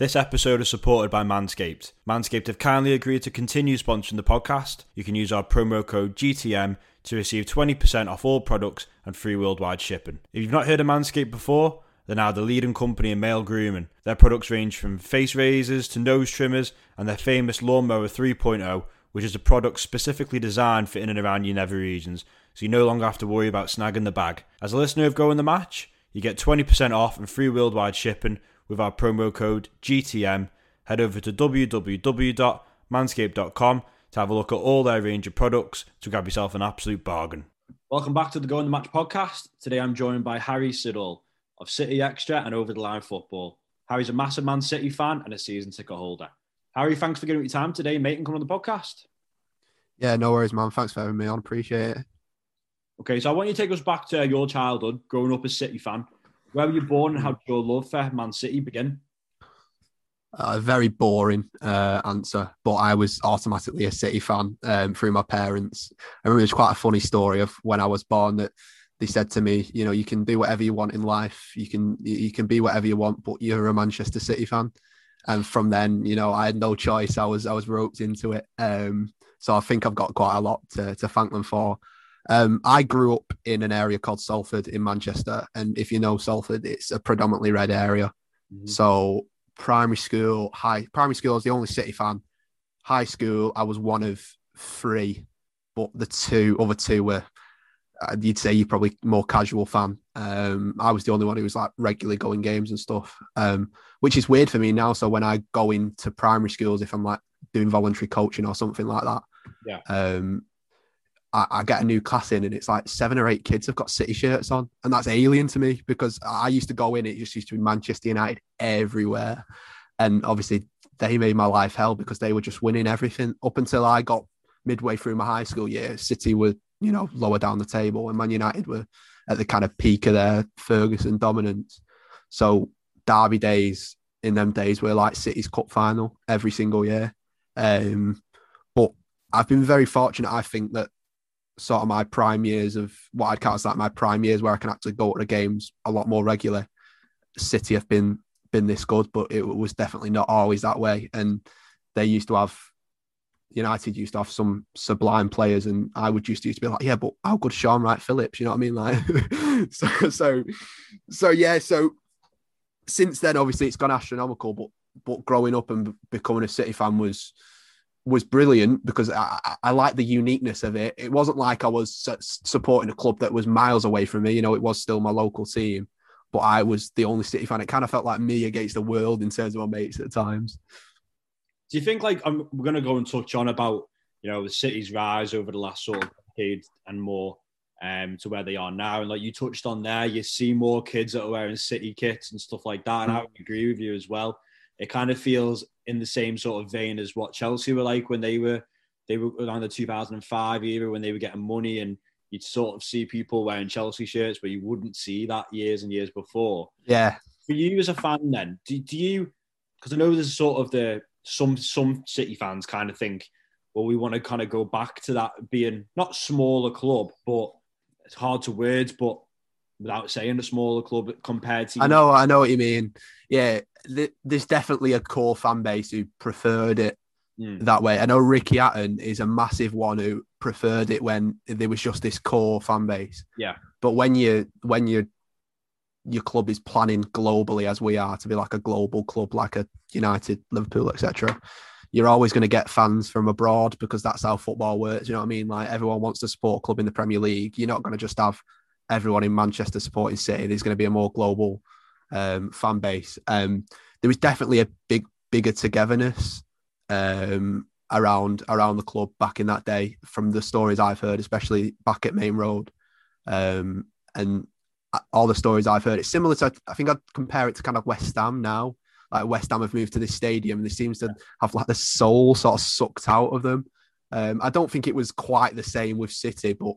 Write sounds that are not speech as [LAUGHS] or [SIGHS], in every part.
This episode is supported by Manscaped. Manscaped have kindly agreed to continue sponsoring the podcast. You can use our promo code GTM to receive 20% off all products and free worldwide shipping. If you've not heard of Manscaped before, they're now the leading company in male grooming. Their products range from face razors to nose trimmers and their famous Lawnmower 3.0, which is a product specifically designed for in and around your nether regions, so you no longer have to worry about snagging the bag. As a listener of Going the Match, you get 20% off and free worldwide shipping with our promo code GTM. Head over to www.manscaped.com to have a look at all their range of products to grab yourself an absolute bargain. Welcome back to the Going the Match podcast. Today I'm joined by Harry Siddall of City Extra and Over the Line Football. Harry's a massive Man City fan and a season ticket holder. Harry, thanks for giving me time today, mate, and coming on the podcast. Yeah, no worries, man. Thanks for having me on. Appreciate it. Okay, so I want you to take us back to your childhood, growing up as City fan. Where were you born and how did your love for Man City begin? A very boring uh, answer, but I was automatically a City fan um, through my parents. I remember it's quite a funny story of when I was born that they said to me, you know, you can do whatever you want in life, you can you can be whatever you want, but you're a Manchester City fan. And from then, you know, I had no choice. I was I was roped into it. Um, so I think I've got quite a lot to, to thank them for. Um, I grew up in an area called Salford in Manchester, and if you know Salford, it's a predominantly red area. Mm-hmm. So primary school, high primary school, I was the only City fan. High school, I was one of three, but the two other two were uh, you'd say you're probably more casual fan. Um, I was the only one who was like regularly going games and stuff, um, which is weird for me now. So when I go into primary schools, if I'm like doing voluntary coaching or something like that, yeah, um, I, I, get a new class in and it's like seven or eight kids have got City shirts on, and that's alien to me because I used to go in. It just used to be Manchester United everywhere, and obviously they made my life hell because they were just winning everything up until I got midway through my high school year. City were you know, lower down the table, and Man United were at the kind of peak of their Ferguson dominance. So derby days in them days were like City's cup final every single year. Um, but I've been very fortunate. I think that sort of my prime years of what I'd count as like my prime years where I can actually go to the games a lot more regular. City have been been this good, but it was definitely not always that way. And they used to have United used to have some sublime players, and I would used to, used to be like, yeah, but how good Shaun Wright-Phillips? You know what I mean? Like, [LAUGHS] so, so, so, yeah. So since then, obviously, it's gone astronomical. But but growing up and becoming a City fan was was brilliant because I, I, like the uniqueness of it. It wasn't like I was supporting a club that was miles away from me. You know, it was still my local team, but I was the only City fan. It kind of felt like me against the world in terms of my mates at times. Do you think like I'm, we're going to go and touch on about you know the city's rise over the last sort of decade and more um, to where they are now, and like you touched on there, you see more kids that are wearing city kits and stuff like that, and I would agree with you as well. It kind of feels in the same sort of vein as what Chelsea were like when they were they were around the 2005 era when they were getting money and you'd sort of see people wearing Chelsea shirts, but you wouldn't see that years and years before. Yeah. For you as a fan, then, do, do you? Because I know there's sort of the some some City fans kind of think, well, we want to kind of go back to that being not smaller club, but it's hard to words, but without saying a smaller club compared to. I know, I know what you mean. Yeah, th- there's definitely a core fan base who preferred it mm. that way. I know Ricky Hatton is a massive one who preferred it when there was just this core fan base. Yeah, but when you when you your club is planning globally as we are to be like a global club like a united liverpool etc you're always going to get fans from abroad because that's how football works you know what i mean like everyone wants to support club in the premier league you're not going to just have everyone in manchester supporting city there's going to be a more global um, fan base um, there was definitely a big bigger togetherness um, around around the club back in that day from the stories i've heard especially back at Maine Road um, and all the stories I've heard. It's similar to, I think I'd compare it to kind of West Ham now. Like West Ham have moved to this stadium and they seems to have like the soul sort of sucked out of them. Um, I don't think it was quite the same with City, but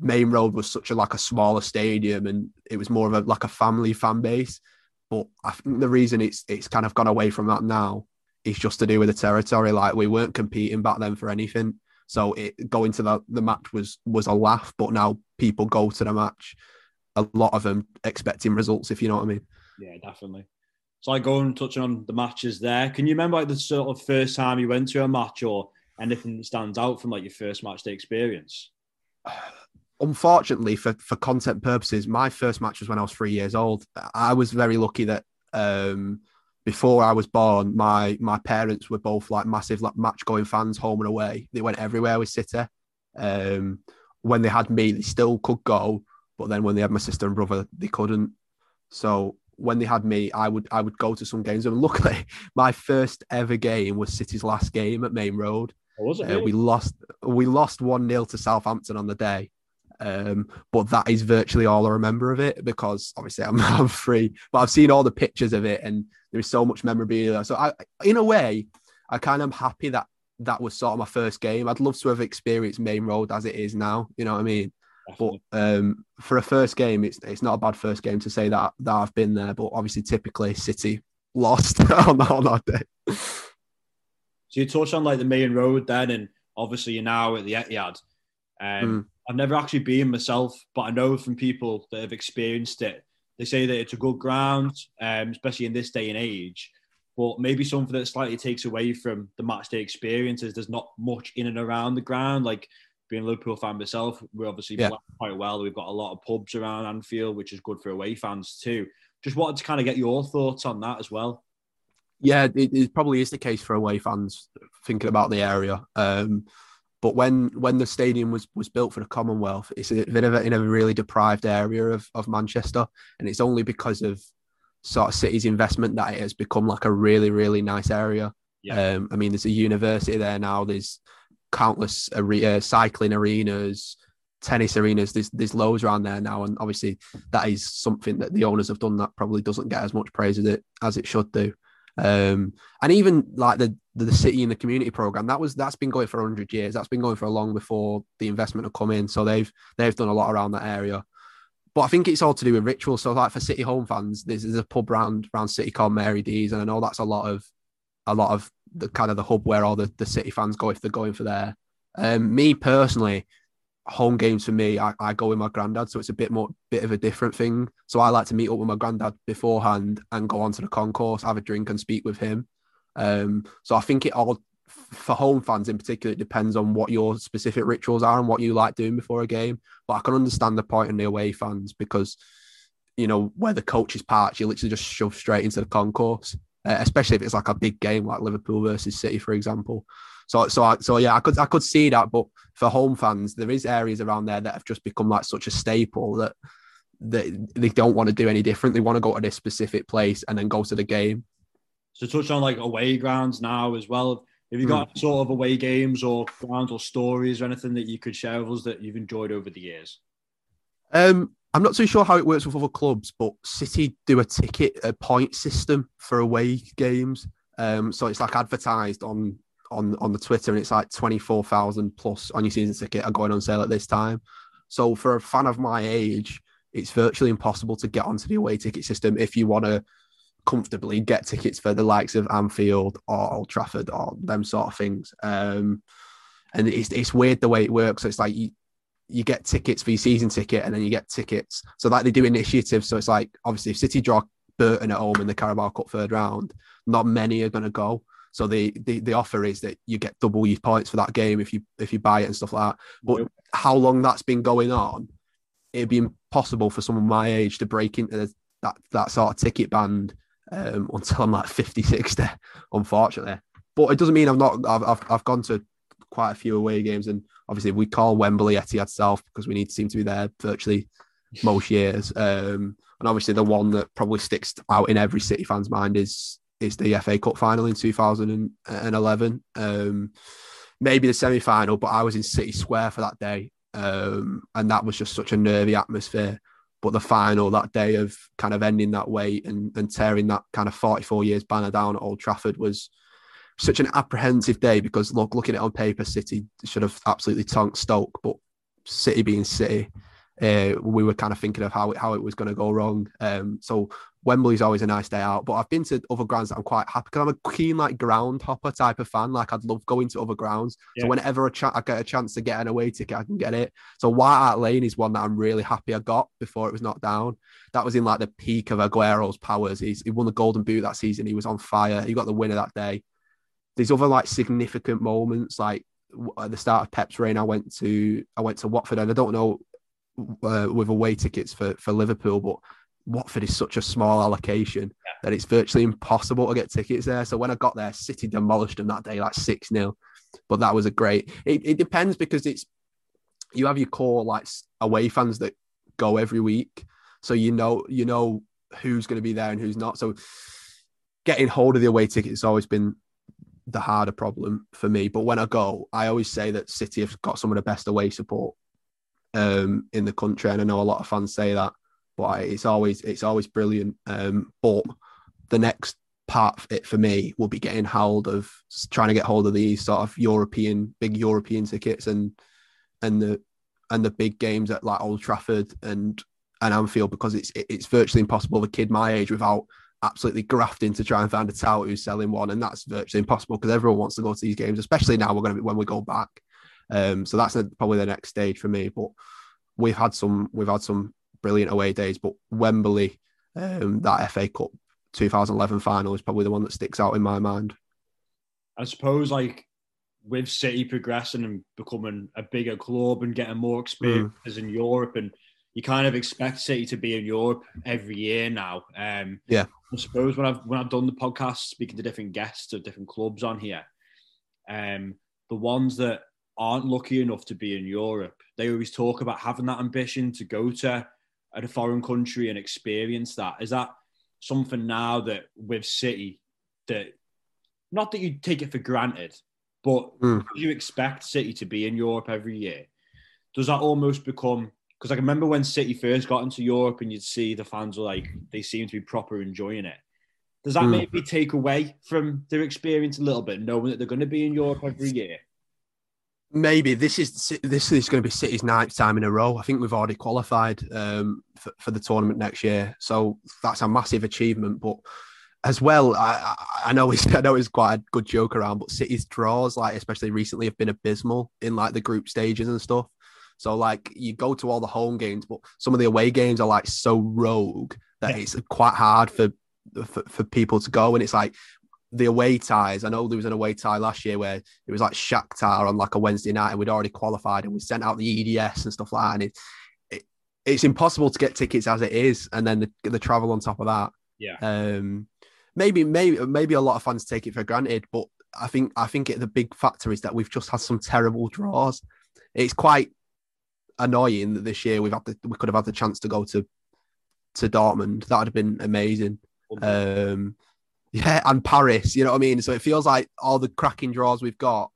Maine Road was such a like a smaller stadium and it was more of a like a family fan base. But I think the reason it's it's kind of gone away from that now is just to do with the territory. Like we weren't competing back then for anything. So it going to the, the match was was a laugh, but now people go to the match a lot of them expecting results, if you know what I mean. Yeah, definitely. So i like and touching on the matches there. Can you remember like the sort of first time you went to a match or anything that stands out from like your first match day experience? Unfortunately, for for content purposes, my first match was when I was three years old. I was very lucky that um, before I was born, my my parents were both like massive like match going fans, home and away. They went everywhere with City. Um, when they had me, they still could go, but then when they had my sister and brother, they couldn't. So when they had me, I would I would go to some games. And luckily, [LAUGHS] my first ever game was City's last game at Maine Road. Was it? Uh, we lost we lost one 0 to Southampton on the day. Um, but that is virtually all I remember of it because obviously I'm, [LAUGHS] I'm free. But I've seen all the pictures of it, and there's so much memorabilia. So I, in a way, I kind of am happy that that was sort of my first game. I'd love to have experienced Maine Road as it is now. You know what I mean? Definitely. But um, for a first game, it's it's not a bad first game to say that that I've been there. But obviously, typically City lost [LAUGHS] on, on that day. So you touched on like the Maine Road then, and obviously you're now at the Etihad. Um, mm. I've never actually been myself, but I know from people that have experienced it. They say that it's a good ground, um, especially in this day and age. But maybe something that slightly takes away from the match day experience is there's not much in and around the ground. Like being a Liverpool fan myself, we're obviously yeah. quite well. We've got a lot of pubs around Anfield, which is good for away fans too. Just wanted to kind of get your thoughts on that as well. Yeah, it, it probably is the case for away fans thinking about the area. Um, but when when the stadium was was built for the Commonwealth, it's a bit of a, in a really deprived area of, of Manchester, and it's only because of sort of city's investment that it has become like a really really nice area. Yeah. Um, I mean, there's a university there now. There's countless uh, cycling arenas, tennis arenas. There's there's loads around there now, and obviously that is something that the owners have done that probably doesn't get as much praise as it as it should do. Um, and even like the, the, city and the community program that was that's been going for 100 years that's been going for a long before the investment had come in so they've they've done a lot around that area but I think it's all to do with ritual. So, like for City home fans, there's, there's a pub round around City called Mary D's, and I know that's a lot of a lot of the kind of the hub where all the, the City fans go if they're going for there. Um, me personally, home games for me, I, I go with my granddad, so it's a bit more bit of a different thing. So I like to meet up with my granddad beforehand and go onto the concourse, have a drink, and speak with him. Um, so I think it all for home fans in particular, it depends on what your specific rituals are and what you like doing before a game. But I can understand the point in the away fans because you know where the coach is parked, you literally just shove straight into the concourse, uh, especially if it's like a big game like Liverpool versus City, for example. So, so, I, so yeah, I could, I could see that. But for home fans, there is areas around there that have just become like such a staple that they, they don't want to do any different. They want to go to this specific place and then go to the game. So, touch on like away grounds now as well. Have you got mm. sort of away games or grounds or stories or anything that you could share with us that you've enjoyed over the years? Um, I'm not too sure how it works with other clubs, but City do a ticket a point system for away games. Um, so it's like advertised on on on the Twitter, and it's like twenty four thousand plus on your season ticket are going on sale at this time. So for a fan of my age, it's virtually impossible to get onto the away ticket system if you want to comfortably get tickets for the likes of Anfield or Old Trafford or them sort of things. Um, and it's it's weird the way it works. So it's like you you get tickets for your season ticket and then you get tickets. So like they do initiatives. So it's like obviously if City draw Burton at home in the Carabao Cup third round, not many are going to go. So the, the the offer is that you get double your points for that game if you if you buy it and stuff like that. But yep. how long that's been going on, it'd be impossible for someone my age to break into that that sort of ticket band um, until I'm like 50, 60, unfortunately. But it doesn't mean I've not. I've, I've, I've gone to quite a few away games, and obviously we call Wembley Etihad South because we need to seem to be there virtually [LAUGHS] most years. Um, and obviously the one that probably sticks out in every City fan's mind is is the FA Cup final in 2011. Um, maybe the semi final, but I was in City Square for that day, um, and that was just such a nervy atmosphere. But the final that day of kind of ending that way and, and tearing that kind of 44 years banner down at Old Trafford was such an apprehensive day because look, looking at it on paper, City should have absolutely tonked Stoke, but City being City, uh, we were kind of thinking of how it, how it was going to go wrong. Um, so Wembley's always a nice day out, but I've been to other grounds that I'm quite happy because I'm a keen like ground hopper type of fan. Like I'd love going to other grounds. Yeah. So whenever ch- I get a chance to get an away ticket, I can get it. So White Hart Lane is one that I'm really happy I got before it was knocked down. That was in like the peak of Aguero's powers. He's, he won the Golden Boot that season. He was on fire. He got the winner that day. There's other like significant moments like at the start of Pep's reign. I went to I went to Watford and I don't know uh, with away tickets for for Liverpool, but Watford is such a small allocation yeah. that it's virtually impossible to get tickets there. So when I got there, City demolished them that day, like 6 0. But that was a great, it, it depends because it's, you have your core like away fans that go every week. So you know, you know who's going to be there and who's not. So getting hold of the away ticket has always been the harder problem for me. But when I go, I always say that City have got some of the best away support um, in the country. And I know a lot of fans say that but it's always it's always brilliant. Um, but the next part of it for me will be getting hold of trying to get hold of these sort of European big European tickets and and the and the big games at like Old Trafford and and Anfield because it's it's virtually impossible for a kid my age without absolutely grafting to try and find a tout who's selling one, and that's virtually impossible because everyone wants to go to these games, especially now we're going to be when we go back. Um, so that's probably the next stage for me. But we've had some we've had some brilliant away days, but Wembley, um, that FA Cup 2011 final is probably the one that sticks out in my mind. I suppose, like with City progressing and becoming a bigger club and getting more experience mm. in Europe, and you kind of expect City to be in Europe every year now. Um, yeah, I suppose when I've when I've done the podcast, speaking to different guests of different clubs on here, um, the ones that aren't lucky enough to be in Europe, they always talk about having that ambition to go to a foreign country and experience that. Is that something now that with City that not that you take it for granted, but mm. you expect City to be in Europe every year? Does that almost become because I can remember when City first got into Europe and you'd see the fans were like they seem to be proper enjoying it. Does that mm. maybe take away from their experience a little bit, knowing that they're going to be in Europe every year? Maybe this is this is going to be City's ninth time in a row. I think we've already qualified um, for, for, the tournament next year, so that's a massive achievement. But as well, I, I know it's I know it's quite a good joke around, but City's draws, like especially recently, have been abysmal in like the group stages and stuff. So like you go to all the home games, but some of the away games are like so rogue that yeah. it's quite hard for, for for people to go. And it's like the away ties. I know there was an away tie last year where it was like Shakhtar on like a Wednesday night and we'd already qualified and we sent out the EDS and stuff like that. And it, it it's impossible to get tickets as it is, and then the, the travel on top of that. Yeah. Um, maybe maybe maybe a lot of fans take it for granted, but I think I think it, the big factor is that we've just had some terrible draws. It's quite annoying that this year we've had the, we could have had the chance to go to to Dortmund. That would have been amazing. Um, yeah, and Paris, you know what I mean? So it feels like all the cracking draws we've got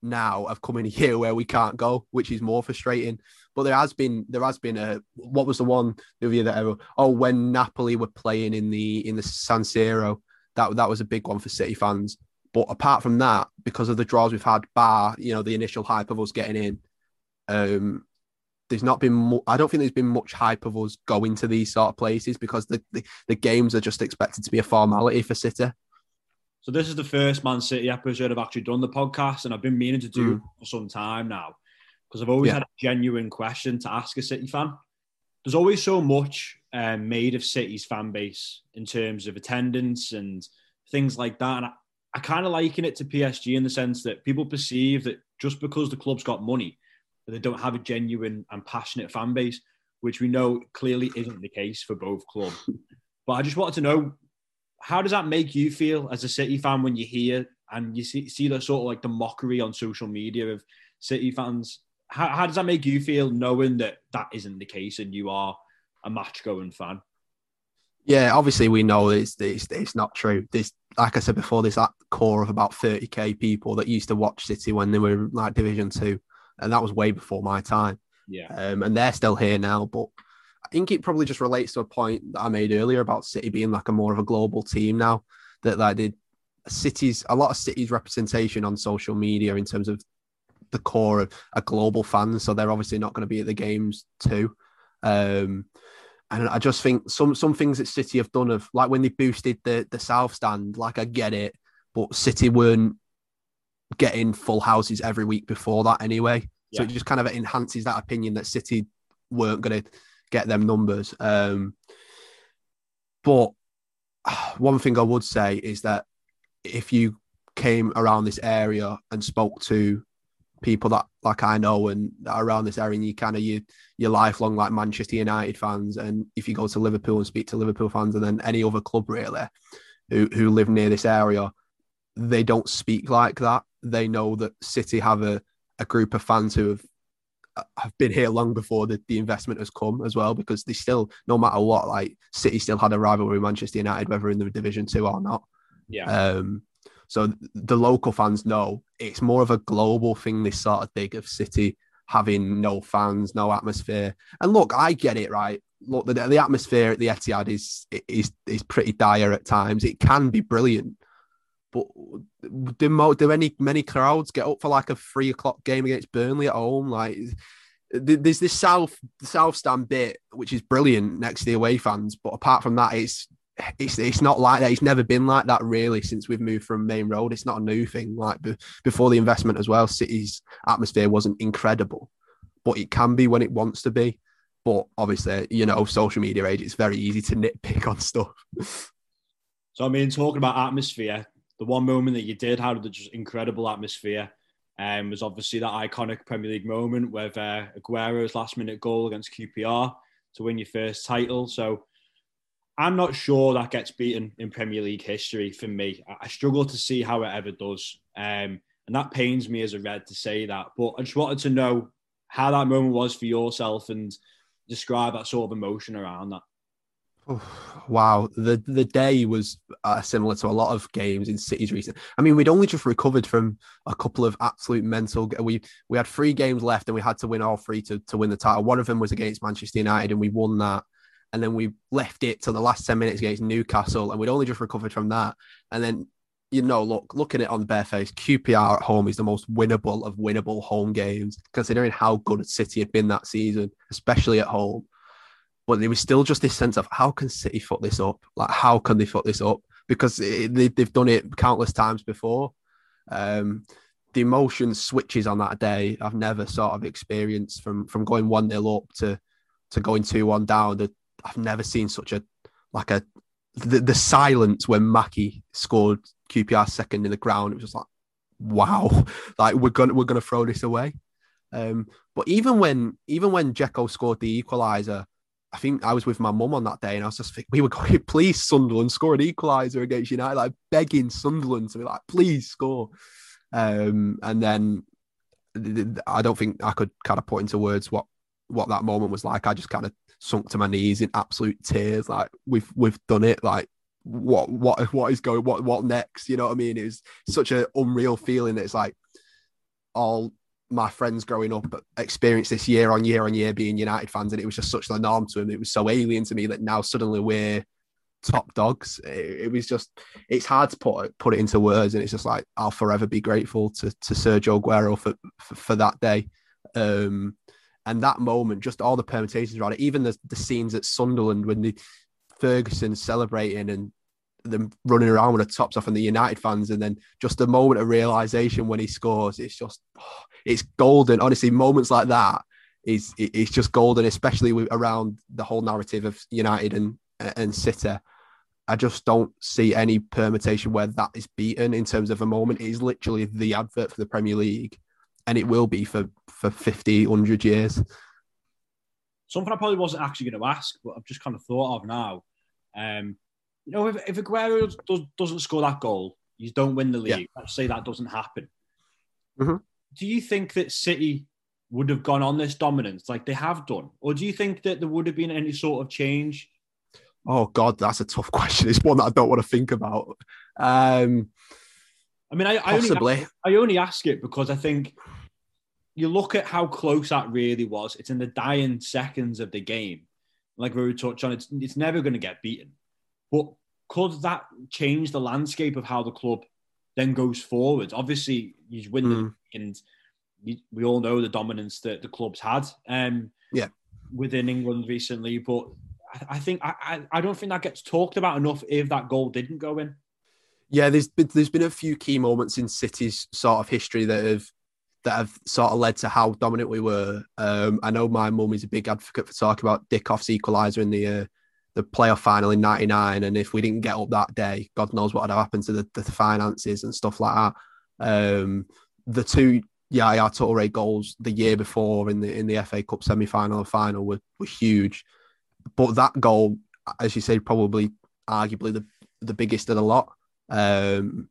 now have come in year where we can't go, which is more frustrating. But there has been there has been a what was the one the year that ever oh when Napoli were playing in the in the San Siro, that that was a big one for City fans. But apart from that, because of the draws we've had, bar you know the initial hype of us getting in, um, there's not been mu- I don't think there's been much hype of us going to these sort of places because the, the, the games are just expected to be a formality for City. So this is the first Man City episode I've actually done the podcast, and I've been meaning to do mm. for some time now because I've always yeah. had a genuine question to ask a City fan. There's always so much um, made of City's fan base in terms of attendance and things like that, and I, I kind of liken it to PSG in the sense that people perceive that just because the club's got money they don't have a genuine and passionate fan base, which we know clearly isn't the case for both clubs. [LAUGHS] but I just wanted to know how does that make you feel as a City fan when you hear and you see, see the sort of like the mockery on social media of City fans? How, how does that make you feel knowing that that isn't the case and you are a match going fan? Yeah, obviously we know it's, it's it's not true. There's like I said before, there's that core of about 30k people that used to watch City when they were like Division Two and that was way before my time. Yeah. Um, and they're still here now, but I think it probably just relates to a point that I made earlier about City being like a more of a global team now. That like did cities a lot of cities representation on social media in terms of the core of a global fans, so they're obviously not going to be at the games too. Um, and I just think some some things that City have done of like when they boosted the the South Stand, like I get it, but City weren't getting full houses every week before that anyway. Yeah. So it just kind of enhances that opinion that City weren't going to get them numbers. Um, but [SIGHS] one thing I would say is that if you came around this area and spoke to people that like I know and around this area, and you kind of you you're lifelong like Manchester United fans, and if you go to Liverpool and speak to Liverpool fans, and then any other club really who who live near this area, they don't speak like that. They know that City have a, a group of fans who have have been here long before the, the investment has come as well because they still no matter what like City still had a rivalry with Manchester United whether in the division two or not. Yeah. Um so the local fans know. It's more of a global thing this sort of thing of City having no fans no atmosphere. And look I get it right? Look the, the atmosphere at the Etihad is is is pretty dire at times. It can be brilliant but do, mo- do any many crowds get up for like a three o'clock game against Burnley at home? Like there's this south south stand bit which is brilliant next to the away fans, but apart from that, it's it's it's not like that. It's never been like that really since we've moved from Maine Road. It's not a new thing. Like be, before the investment as well, City's atmosphere wasn't incredible, but it can be when it wants to be. But obviously, you know, social media age, it's very easy to nitpick on stuff. [LAUGHS] So I mean, talking about atmosphere, the one moment that you did have the just incredible atmosphere um, was obviously that iconic Premier League moment with uh, Aguero's last minute goal against QPR to win your first title. So I'm not sure that gets beaten in Premier League history for me. I struggle to see how it ever does. Um, and that pains me as a red to say that. But I just wanted to know how that moment was for yourself and describe that sort of emotion around that. Wow, the the day was uh, similar to a lot of games in cities recent. I mean, we'd only just recovered from a couple of absolute mental. We we had three games left, and we had to win all three to to win the title. One of them was against Manchester United, and we won that. And then we left it to the last ten minutes against Newcastle, and we'd only just recovered from that. And then you know, look, looking at it on the bare face, QPR at home is the most winnable of winnable home games, considering how good City had been that season, especially at home but there was still just this sense of how can City fuck this up? Like, how can they fuck this up? Because it, they, have done it countless times before. Um, the emotion switches on that day. I've never sort of experienced from from going one 0 up to to going two one down. That I've never seen such a like a the, the silence when Mackie scored QPR second in the ground. It was just like, wow, [LAUGHS] like we're gonna we're gonna throw this away. Um, but even when even when Dzeko scored the equaliser, I think I was with my mum on that day, and I was just thinking, we were going, [LAUGHS] please, Sunderland, score an equaliser against United, like begging Sunderland to be like, please score. Um, and then I don't think I could kind of put into words what what that moment was like. I just kind of sunk to my knees in absolute tears, like we've we've done it. Like what what what is going what what next? You know what I mean? It was such an unreal feeling it's like all my friends growing up experienced this year on year on year being United fans, and it was just such the norm to them. It was so alien to me that now suddenly we're top dogs. It, it, was just it's hard to put put it into words, and it's just like I'll forever be grateful to to Sergio Aguero for for, for that day. Um, and that moment, just all the permutations around it, even the, the scenes at Sunderland when the Ferguson celebrating and them running around with the tops off and the United fans, and then just a moment of realization when he scores. It's just, oh, [SIGHS] it's golden. Honestly, moments like that is it's just golden, especially with, around the whole narrative of United and and City. I just don't see any permutation where that is beaten in terms of a moment. It is literally the advert for the Premier League, and it will be for for 50, 100 years. Something I probably wasn't actually going to ask, but I've just kind of thought of now. Um, you know, if, if Aguero does, doesn't score that goal, you don't win the league. Yeah. Let's say that doesn't happen. Mm-hmm. Do you think that City would have gone on this dominance like they have done? Or do you think that there would have been any sort of change? Oh, God, that's a tough [LAUGHS] question. It's one that I don't want to think about. Um, I mean, I, I. Only, I only ask it because I think you look at how close that really was. It's in the dying seconds of the game. Like we were touched on, it's, it's never going to get beaten. But could that change the landscape of how the club then goes forward? Obviously, you win mm. the and you, we all know the dominance that the club's had. Um, yeah. within England recently, but I, I think I, I don't think that gets talked about enough if that goal didn't go in. Yeah, there's been, there's been a few key moments in City's sort of history that have that have sort of led to how dominant we were. Um, I know my mum is a big advocate for talking about Dickov's equaliser in the uh, the playoff final in '99, and if we didn't get up that day, God knows what would have happened to the, the finances and stuff like that. Um, the two Yaya Toure goals the year before in the in the FA Cup semi final and final were, were huge, but that goal, as you say, probably arguably the the biggest of the lot. Um,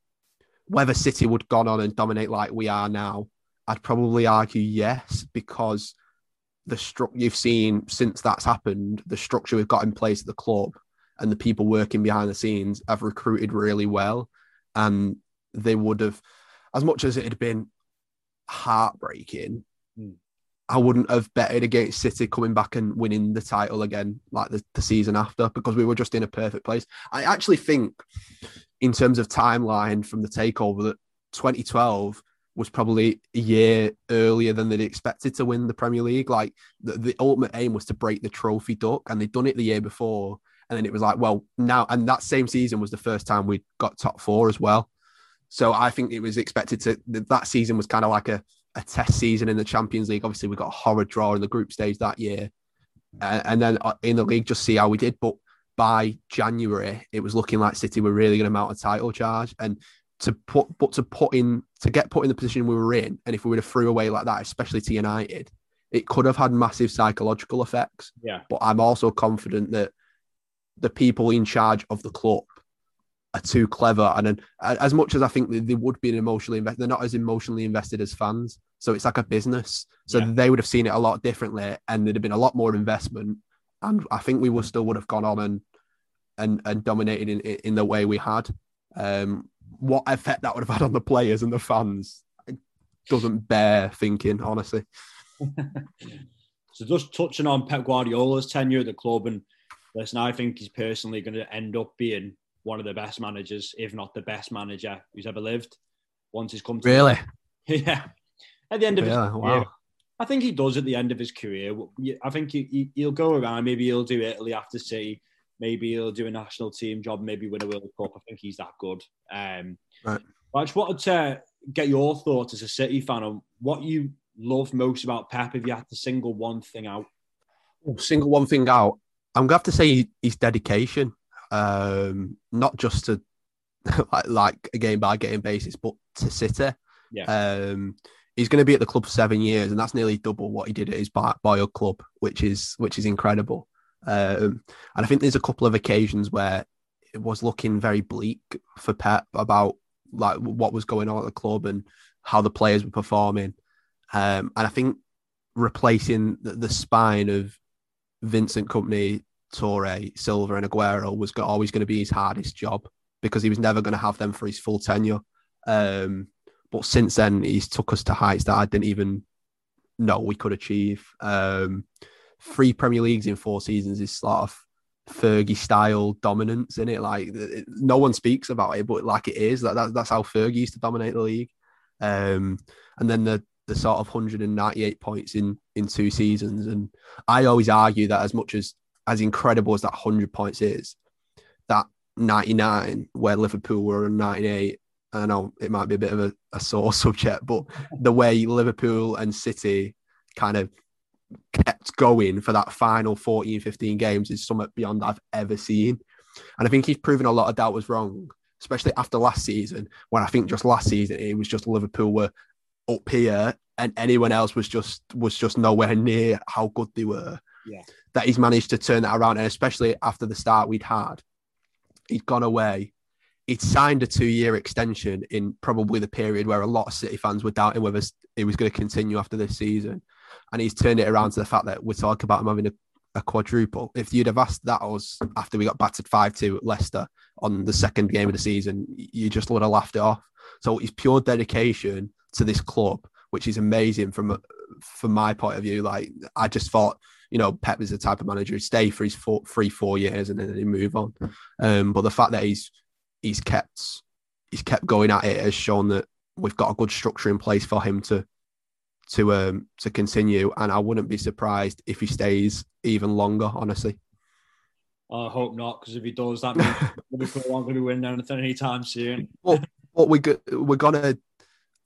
whether City would gone on and dominate like we are now, I'd probably argue yes, because the structure you've seen since that's happened, the structure we've got in place at the club and the people working behind the scenes have recruited really well. And they would have, as much as it had been heartbreaking, mm. I wouldn't have betted against City coming back and winning the title again like the, the season after because we were just in a perfect place. I actually think, in terms of timeline from the takeover, that 2012 was probably a year earlier than they'd expected to win the Premier League. Like the, the ultimate aim was to break the trophy duck, and they'd done it the year before. And then it was like, well, now, and that same season was the first time we got top four as well. So I think it was expected to, that season was kind of like a, a test season in the Champions League. Obviously, we got a horror draw in the group stage that year. and then uh, in the league, just see how we did. But by January, it was looking like City were really going to mount a title charge. And to put but to put in to get put in the position we were in, and if we would have threw away like that, especially to United, it could have had massive psychological effects. Yeah. But I'm also confident that the people in charge of the club are too clever, and as much as I think they would be emotionally invested, they're not as emotionally invested as fans. So it's like a business. So yeah. they would have seen it a lot differently, and there'd have been a lot more investment. And I think we would still would have gone on and and and dominated in in the way we had. Um, what effect that would have had on the players and the fans It doesn't bear thinking, honestly. [LAUGHS] so just touching on Pep Guardiola's tenure at the club, and listen, I think he's personally going to end up being one of the best managers, if not the best manager who's ever lived. Once he's come to really, [LAUGHS] yeah, at the end of his career, wow. I think he does at the end of his career. I think he, will go around. Maybe he'll do Italy after City Maybe he'll do a national team job, maybe win a World Cup. I think he's that good. Um, right. I just wanted to get your thoughts as a City fan on what you love most about Pep if you had to single one thing out. Oh, single one thing out. I'm going to have to say his dedication, um, not just to [LAUGHS] like, like a game by game basis, but to City. Yeah. Um, he's going to be at the club for seven years, and that's nearly double what he did at his boyhood club, which is which is incredible. Um, and I think there's a couple of occasions where it was looking very bleak for Pep about like what was going on at the club and how the players were performing. Um, and I think replacing the, the, spine of Vincent Kompany, Toure, Silva, and Aguero was always going to be his hardest job because he was never going to have them for his full tenure. Um, but since then, he's took us to heights that I didn't even know we could achieve. Um, three Premier Leagues in four seasons is sort of Fergie style dominance in it. Like it, no one speaks about it, but like it is. That, that that's how Fergie used to dominate the league. Um, and then the the sort of 198 points in in two seasons. And I always argue that as much as as incredible as that 100 points is, that 99 where Liverpool were in 98. I know it might be a bit of a, a sore [LAUGHS] subject, but the way Liverpool and City kind of kept going for that final 14, 15 games is something beyond I've ever seen. And I think he's proven a lot of doubt was wrong, especially after last season, when I think just last season it was just Liverpool were up here and anyone else was just was just nowhere near how good they were. Yeah. That he's managed to turn that around. And especially after the start we'd had, he'd gone away. He'd signed a two-year extension in probably the period where a lot of City fans were doubting whether it was going to continue after this season and he's turned it around to the fact that we're talking about him having a, a quadruple. If you'd have asked that us after we got battered 5 2 at Leicester on the second game of the season, you just would have laughed it off. So his pure dedication to this club, which is amazing from from my point of view. Like I just thought, you know, Pep is the type of manager who'd stay for his four, three, four years and then he move on. Um, but the fact that he's he's kept he's kept going at it has shown that we've got a good structure in place for him to to um to continue, and I wouldn't be surprised if he stays even longer. Honestly, I hope not, because if he does, that means we're not going to be winning anything anytime soon. Well, what we go, we're gonna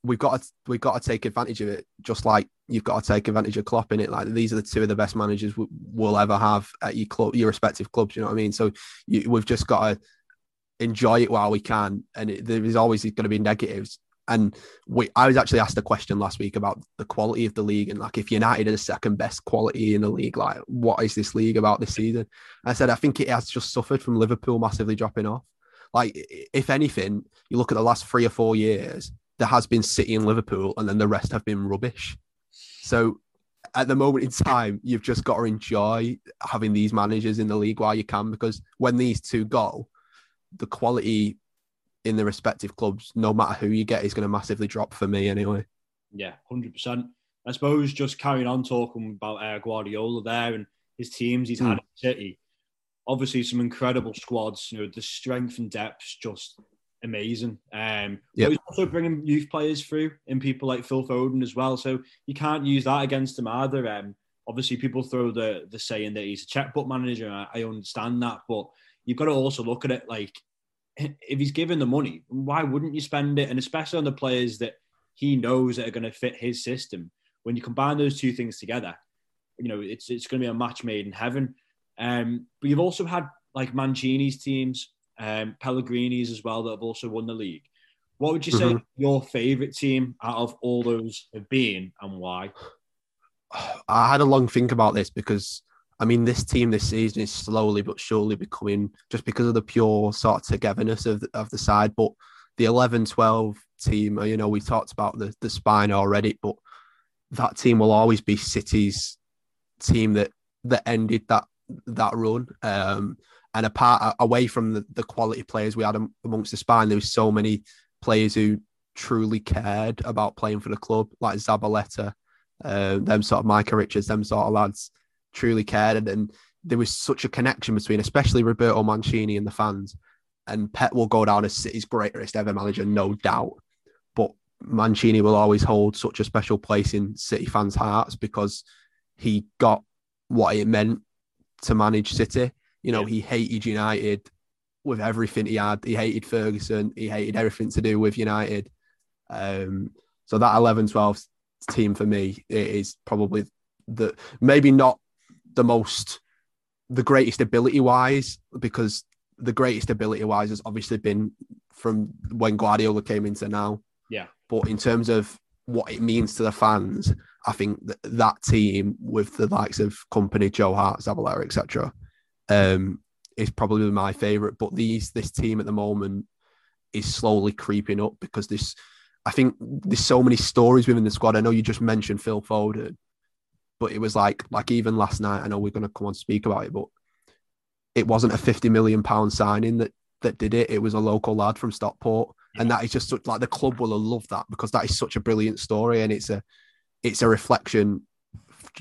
we've got to we've got to take advantage of it, just like you've got to take advantage of Klopp in it. Like these are the two of the best managers we, will ever have at your club, your respective clubs. You know what I mean? So you, we've just got to enjoy it while we can, and it, there is always going to be negatives. And we, I was actually asked a question last week about the quality of the league and like if United are the second best quality in the league, like what is this league about this season? And I said I think it has just suffered from Liverpool massively dropping off. Like if anything, you look at the last three or four years, there has been City and Liverpool, and then the rest have been rubbish. So at the moment in time, you've just got to enjoy having these managers in the league while you can, because when these two go, the quality in the respective clubs, no matter who you get, is going to massively drop for me anyway. Yeah, hundred percent. I suppose just carrying on talking about uh, Guardiola there and his teams he's mm. had at City. Obviously, some incredible squads. You know, the strength and depth just amazing. Um, yep. he's also bringing youth players through and people like Phil Foden as well. So you can't use that against him either. Um, obviously, people throw the the saying that he's a checkbook manager. I, I understand that, but you've got to also look at it like if he's given the money, why wouldn't you spend it? And especially on the players that he knows that are going to fit his system. When you combine those two things together, you know it's it's going to be a match made in heaven. Um, but you've also had like Mancini's teams um, Pellegrini's as well that have also won the league. What would you say mm-hmm. your favourite team out of all those have been and why? [SIGHS] I had a long think about this because I mean this team this season is slowly but surely becoming just because of the pure sort of togetherness of the, of the side. But the 11-12 team, you know, we talked about the the spine already, but that team will always be City's team that that ended that that run. Um, and apart away from the, the quality players we had amongst the spine, there was so many players who truly cared about playing for the club, like Zabaleta, uh, them sort of Micah Richards, them sort of lads truly cared. And, there was such a connection between, especially Roberto Mancini and the fans. And Pep will go down as City's greatest ever manager, no doubt. But Mancini will always hold such a special place in City fans' hearts because he got what it meant to manage City. You know, yeah. he hated United with everything he had. He hated Ferguson. He hated everything to do with United. Um, so that 11 12 team for me is probably the maybe not the most the greatest ability wise because the greatest ability wise has obviously been from when Guardiola came into now. Yeah. But in terms of what it means to the fans, I think that, that team with the likes of Kompany, Joe Hart, Zabaleta, etc., um, is probably my favourite. But these this team at the moment is slowly creeping up because this. I think there's so many stories within the squad. I know you just mentioned Phil Foden, but it was like like even last night. I know we're going to come on speak about it, but it wasn't a 50 million pound signing that that did it. It was a local lad from Stockport, yeah. and that is just like the club will have loved that because that is such a brilliant story, and it's a it's a reflection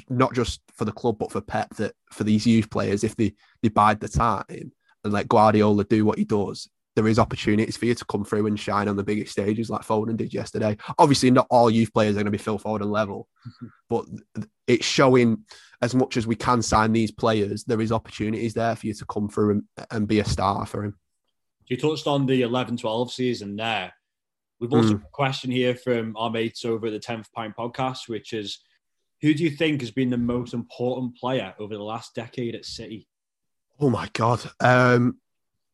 not just for the club but for Pep that for these youth players, if they they bide the time and let Guardiola do what he does, there is opportunities for you to come through and shine on the biggest stages like Foden did yesterday. Obviously, not all youth players are going to be Phil Foden level, [LAUGHS] but it's showing as much as we can sign these players, there is opportunities there for you to come through and, and be a star for him. You touched on the 11 12 season there. We've also mm. a question here from our mates over at the 10th Pint podcast, which is who do you think has been the most important player over the last decade at City? Oh my god, um,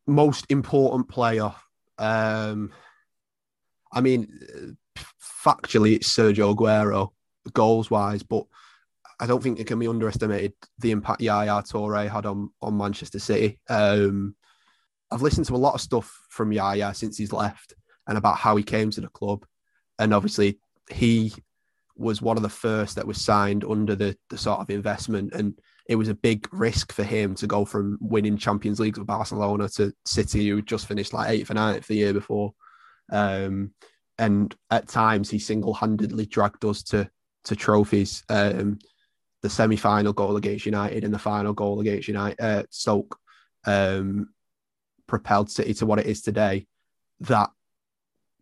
most important player. Um, I mean, factually, it's Sergio Aguero, goals wise, but I don't think it can be underestimated the impact Yaya Toure had on on Manchester City. Um, I've listened to a lot of stuff from Yaya since he's left and about how he came to the club, and obviously he was one of the first that was signed under the, the sort of investment. And it was a big risk for him to go from winning Champions League with Barcelona to City, who just finished like eighth and ninth the year before. Um, and at times he single-handedly dragged us to to trophies. Um, the semi-final goal against United and the final goal against United, uh, Stoke, um, propelled City to what it is today. That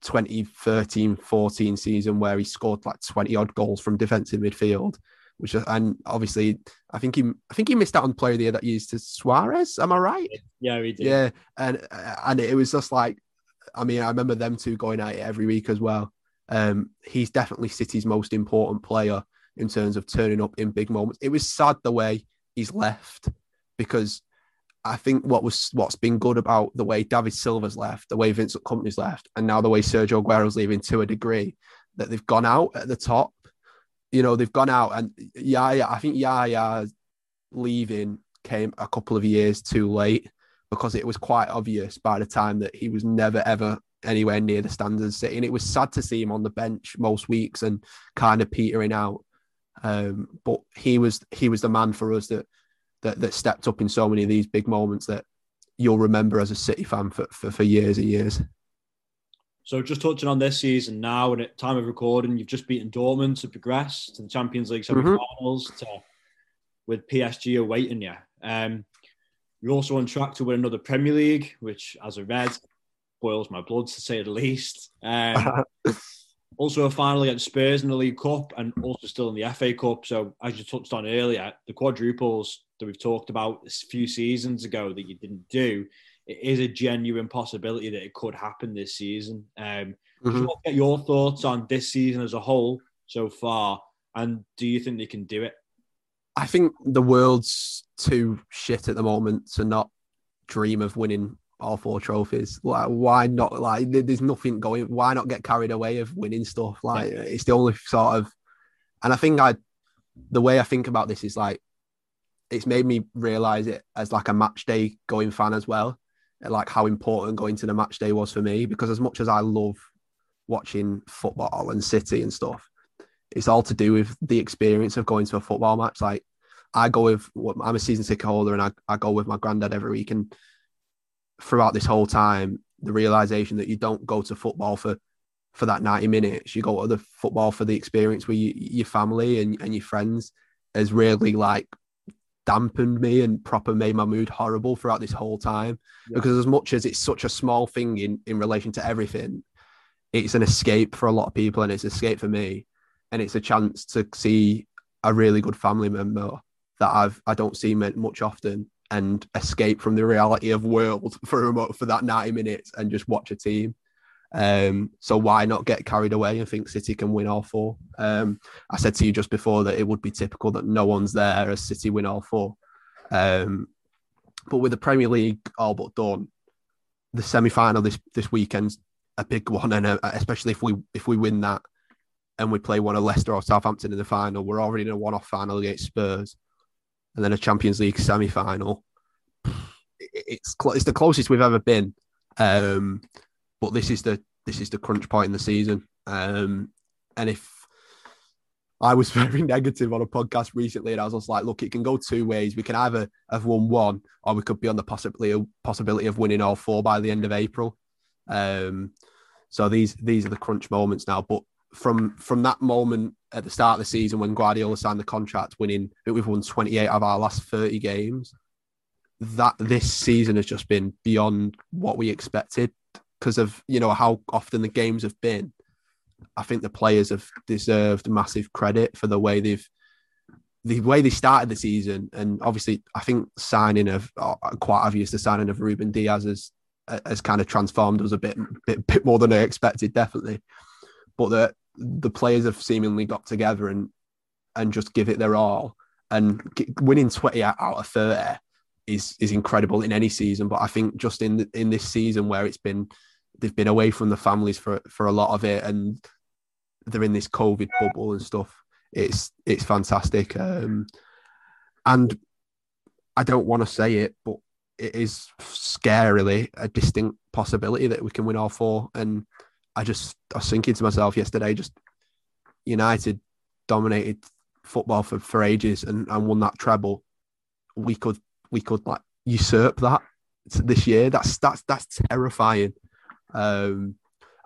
2013 14 season where he scored like 20 odd goals from defensive midfield which and obviously I think he I think he missed out on player of the year that used to Suarez am I right? Yeah he did. Yeah and and it was just like I mean I remember them two going at it every week as well. Um he's definitely City's most important player in terms of turning up in big moments. It was sad the way he's left because I think what was what's been good about the way David Silva's left, the way Vincent Kompany's left, and now the way Sergio Aguero's leaving to a degree that they've gone out at the top. You know, they've gone out and yeah, I think Yaya leaving came a couple of years too late because it was quite obvious by the time that he was never ever anywhere near the standards city. And it was sad to see him on the bench most weeks and kind of petering out. Um, but he was he was the man for us that that that stepped up in so many of these big moments that you'll remember as a City fan for, for, for years and years. So just touching on this season now, and at time of recording, you've just beaten Dortmund to progress to the Champions League mm-hmm. semi-finals mm-hmm. to, with PSG awaiting you. Um, you're also on track to win another Premier League, which, as I read, boils my blood to say the least. Um, [LAUGHS] also a final against Spurs in the League Cup and also still in the FA Cup. So as you touched on earlier, the quadruples that we've talked about a few seasons ago that you didn't do, it is a genuine possibility that it could happen this season. Um, mm-hmm. Get your thoughts on this season as a whole so far, and do you think they can do it? I think the world's too shit at the moment to not dream of winning all four trophies. Like, why not? Like, there's nothing going. Why not get carried away of winning stuff? Like, yeah. it's the only sort of. And I think I, the way I think about this is like, it's made me realize it as like a match day going fan as well, like how important going to the match day was for me. Because as much as I love watching football and City and stuff, it's all to do with the experience of going to a football match. Like, I go with I'm a season ticket holder and I, I go with my granddad every week and throughout this whole time the realization that you don't go to football for for that 90 minutes you go to the football for the experience with you, your family and, and your friends has really like dampened me and proper made my mood horrible throughout this whole time yeah. because as much as it's such a small thing in in relation to everything it's an escape for a lot of people and it's an escape for me and it's a chance to see a really good family member that I've I don't see much often and escape from the reality of world [LAUGHS] for a, for that 90 minutes and just watch a team. Um, so why not get carried away and think City can win all four? Um, I said to you just before that it would be typical that no one's there as City win all four. Um, but with the Premier League all but done, the semi-final this this weekend's a big [LAUGHS] one, and uh, especially if we if we win that and we play one of Leicester or Southampton in the final, we're already in a one-off final against Spurs and then a Champions League semi final. [SIGHS] It's it's the closest we've ever been, um, but this is the this is the crunch point in the season. Um, and if I was [LAUGHS] very negative on a podcast recently, and I was just like, look, it can go two ways. We can either have won one, or we could be on the possibility possibility of winning all four by the end of April. Um, so these these are the crunch moments now. But from from that moment at the start of the season when Guardiola signed the contract, winning, we've won 28 of our last 30 games. That this season has just been beyond what we expected because of you know how often the games have been. I think the players have deserved massive credit for the way they've the way they started the season, and obviously I think signing of quite obvious the signing of Ruben Dias has has kind of transformed us a bit, bit, bit more than I expected, definitely. But the the players have seemingly got together and and just give it their all. And winning 20 out of 30 is is incredible in any season. But I think just in in this season where it's been they've been away from the families for for a lot of it, and they're in this COVID bubble and stuff. It's it's fantastic. Um, and I don't want to say it, but it is scarily a distinct possibility that we can win all four. And I just I was thinking to myself yesterday, just United dominated football for, for ages and, and won that treble. We could we could like usurp that this year. That's that's that's terrifying. Um,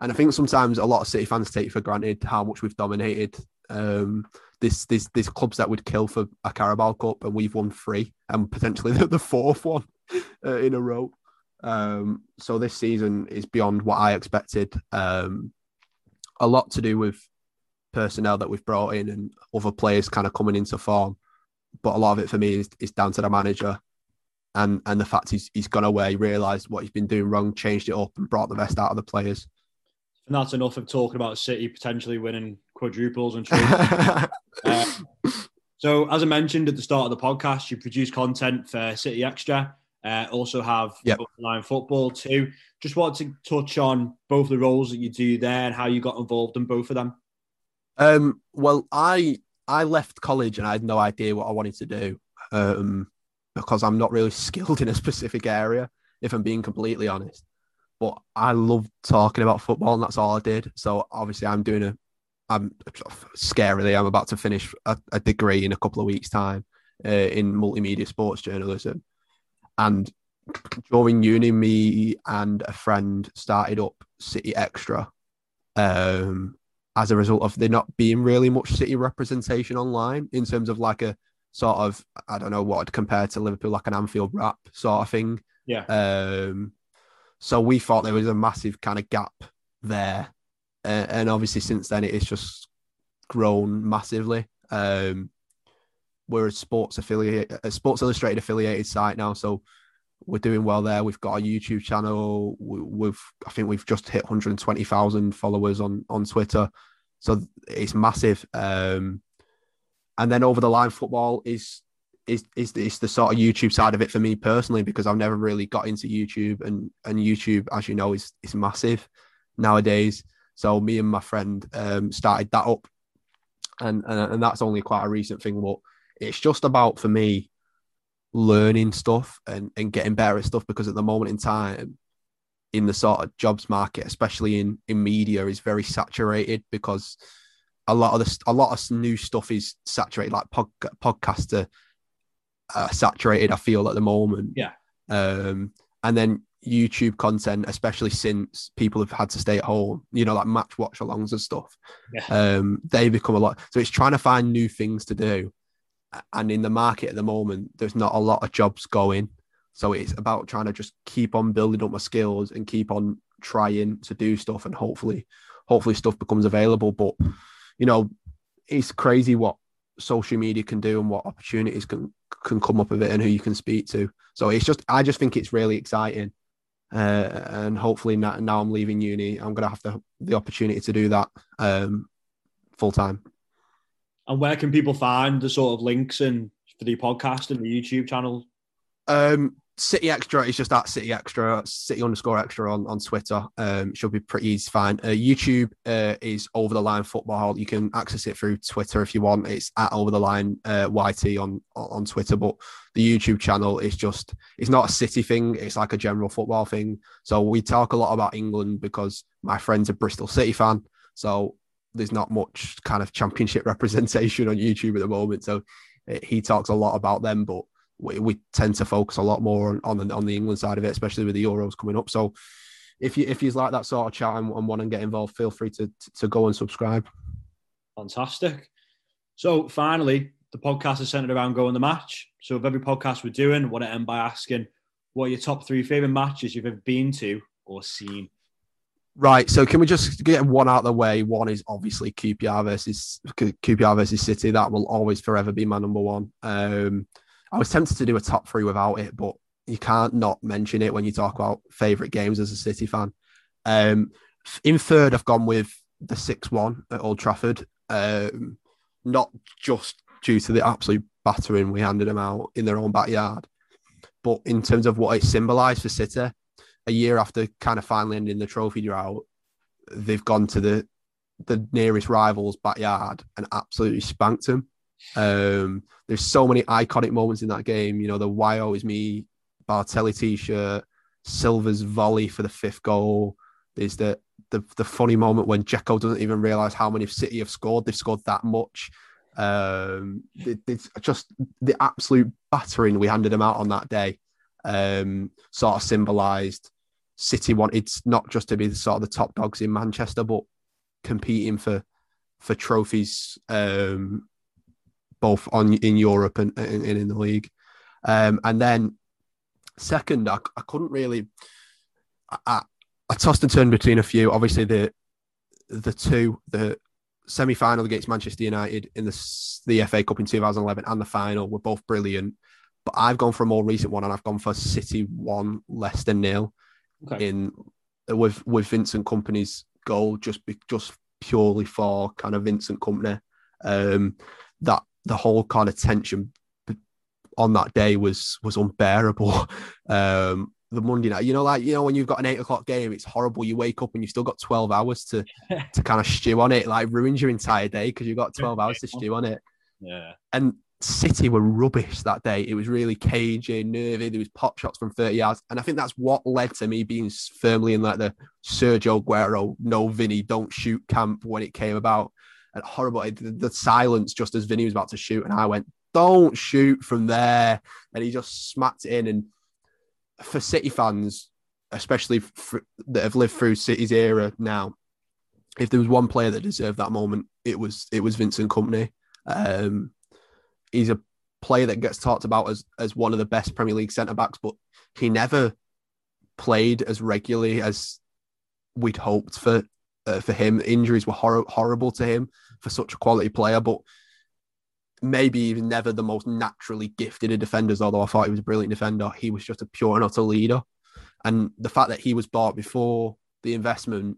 and I think sometimes a lot of City fans take for granted how much we've dominated. Um, this this this clubs that would kill for a Carabao Cup, and we've won three, and potentially [LAUGHS] the, the fourth one uh, in a row. Um, so this season is beyond what I expected. Um, a lot to do with personnel that we've brought in and other players kind of coming into form. But a lot of it for me is, is down to the manager and and the fact he's he's gone away, realised what he's been doing wrong, changed it up, and brought the best out of the players. And that's enough of talking about City potentially winning quadruples and [LAUGHS] uh, so, as I mentioned at the start of the podcast, you produce content for City Extra. Uh, also have yep. line football too. Just wanted to touch on both the roles that you do there and how you got involved in both of them. Um, well, I I left college and I had no idea what I wanted to do um, because I'm not really [LAUGHS] skilled in a specific area. If I'm being completely honest, but I love talking about football and that's all I did. So obviously, I'm doing a I'm scarily I'm about to finish a, a degree in a couple of weeks' time uh, in multimedia sports journalism, and during uni, me and a friend started up City Extra. Um, as a result of there not being really much City representation online in terms of like a sort of I don't know what I'd compare to Liverpool like an Anfield wrap sort of thing. Yeah. Um, so we thought there was a massive kind of gap there, uh, and obviously since then it has just grown massively. Um, we're a sports affiliate, a Sports Illustrated affiliated site now, so we're doing well there. We've got a YouTube channel. We've I think we've just hit 120,000 followers on on Twitter, so it's massive. Um, and then over the line football is is is is the sort of YouTube side of it for me personally because I've never really got into YouTube and and YouTube, as you know, is is massive nowadays. So me and my friend um, started that up, and, and and that's only quite a recent thing. But it's just about for me learning stuff and, and getting better at stuff because at the moment in time in the sort of jobs market especially in in media is very saturated because a lot of the a lot of new stuff is saturated like pod, podcaster uh, saturated i feel at the moment yeah um and then youtube content especially since people have had to stay at home you know like match watch alongs and stuff yeah. um they become a lot so it's trying to find new things to do and in the market at the moment, there's not a lot of jobs going. So it's about trying to just keep on building up my skills and keep on trying to do stuff, and hopefully, hopefully stuff becomes available. But you know, it's crazy what social media can do and what opportunities can can come up of it and who you can speak to. So it's just, I just think it's really exciting. Uh, and hopefully now, now I'm leaving uni, I'm gonna have the the opportunity to do that um, full time. And where can people find the sort of links and for the podcast and the YouTube channel? Um, City Extra is just at City Extra, City underscore Extra on, on Twitter. Um, should be pretty easy to find. Uh, YouTube uh, is Over the Line Football. You can access it through Twitter if you want. It's at Over the Line uh, YT on on Twitter. But the YouTube channel is just it's not a City thing. It's like a general football thing. So we talk a lot about England because my friend's a Bristol City fan. So there's not much kind of championship [LAUGHS] representation on YouTube at the moment. So eh, he talks a lot about them, but we, we tend to focus a lot more on, on the, on the England side of it, especially with the Euros coming up. So if you if you like that sort of chat and, and want to get involved, feel free to to go and subscribe. Fantastic. So finally, the podcast is centered around going the match. So with every podcast we're doing, I want to end by asking, what are your top three favorite matches you've ever been to or seen? Right. So can we just get one out of the way? One is obviously QPR versus QPR versus City. That will always forever be my number one. Um, I was tempted to do a top three without it, but you can't not mention it when you talk about favorite games as a City fan. Um, in third, I've gone with the six-one at Old Trafford. Um, not just due to the absolute battering we handed them out in their own backyard, but in terms of what it symbolised for City a year after kind of finally ending the trophy drought, they've gone to the the nearest rival's backyard and absolutely spanked them. Um, there's so many iconic moments in that game. You know, the "Why Always Me" Balotelli t-shirt, Silva's volley for the fifth goal. There's the the, the funny moment when Dzeko doesn't even realize how many City have scored. They've scored that much. Um, it, it's just the absolute battering we handed them out on that day. Um, sort of symbolized City wanted not just to be the sort of the top dogs in Manchester, but competing for for trophies um, both on in Europe and, and, and in the league. Um, and then second, I, I couldn't really. I, I tossed and turned between a few. Obviously, the the two, the semi final against Manchester United in the the FA Cup in 2011 and the final were both brilliant. But I've gone for a more recent one, and I've gone for City one, Leicester nil, okay. in with with Vincent Kompany's goal, just be, just purely for kind of Vincent Kompany. Um, that the whole kind of tension on that day was was unbearable. [LAUGHS] Um, the Monday night, you know, like you know, when you've got an eight o'clock game, it's horrible. You wake up and you've still got twelve hours to [LAUGHS] to kind of stew on it. Like ruins your entire day because you've got twelve hours to stew on it. Yeah. And City were rubbish that day. It was really cagey, nervy. There was pop shots from 30 yards. And I think that's what led to me being firmly in like the Sergio Aguero, no Vinny, don't shoot camp when it came about. And horrible, the, the silence just as Vinny was about to shoot. And I went, don't shoot from there. And he just smacked it in. And for City fans, especially for, that have lived through City's era now, if there was one player that deserved that moment, it was it was Vincent Kompany. Um, he's a player that gets talked about as as one of the best Premier League centre backs, but he never played as regularly as we'd hoped for uh, for him. Injuries were hor- horrible to him for such a quality player, but maybe even never the most naturally gifted of defenders. Although I thought he was a brilliant defender, he was just a pure and utter leader. And the fact that he was bought before the investment,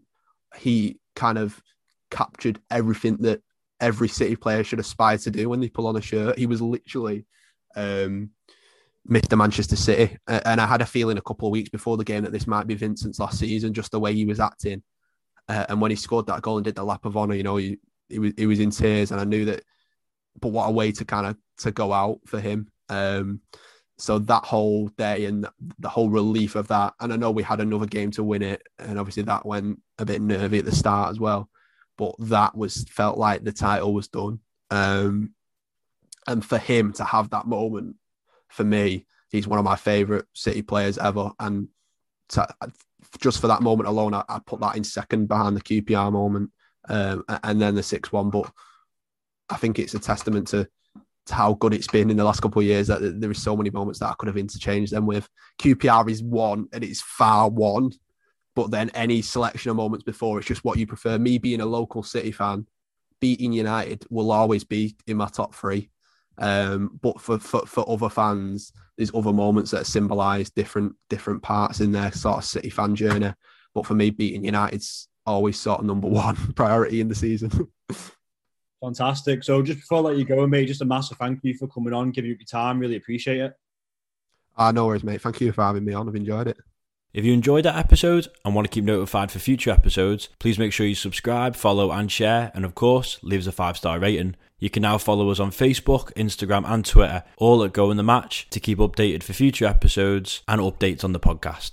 he kind of captured everything that every City player should aspire to do when they pull on a shirt. He was literally um, Mr. Manchester City, and I had a feeling a couple of weeks before the game that this might be Vincent's last season, just the way he was acting. Uh, and when he scored that goal and did the lap of honour, you know, he, he was he was in tears, and I knew that. But what a way to kind of to go out for him. Um, so that whole day and the whole relief of that, and I know we had another game to win it, and obviously that went a bit nervy at the start as well but that was felt like the title was done. Um, and for him to have that moment, for me, he's one of my favorite City players ever. And to, just for that moment alone, I, I, put that in second behind the QPR moment, um, and then the six one. But I think it's a testament to, to how good it's been in the last couple of years that there is so many moments that I could have interchanged them with. QPR is one, and it's far one but then any selection of moments before, it's just what you prefer. Me being a local City fan, beating United will always be in my top three. Um, but for, for for other fans, there's other moments that symbolise different different parts in their sort of City fan journey. But for me, beating United's always sort of number [LAUGHS] one priority in the season. Fantastic. So just before I let you go, mate, just a massive thank you for coming on, giving up your time. Really appreciate it. Ah, no worries, mate. Thank you for having me on. I've enjoyed it. If you enjoyed that episode and want to keep notified for future episodes, please make sure you subscribe, follow, and share, and of course, leave us a five star rating. You can now follow us on Facebook, Instagram, and Twitter, all at Going the Match, to keep updated for future episodes and updates on the podcast.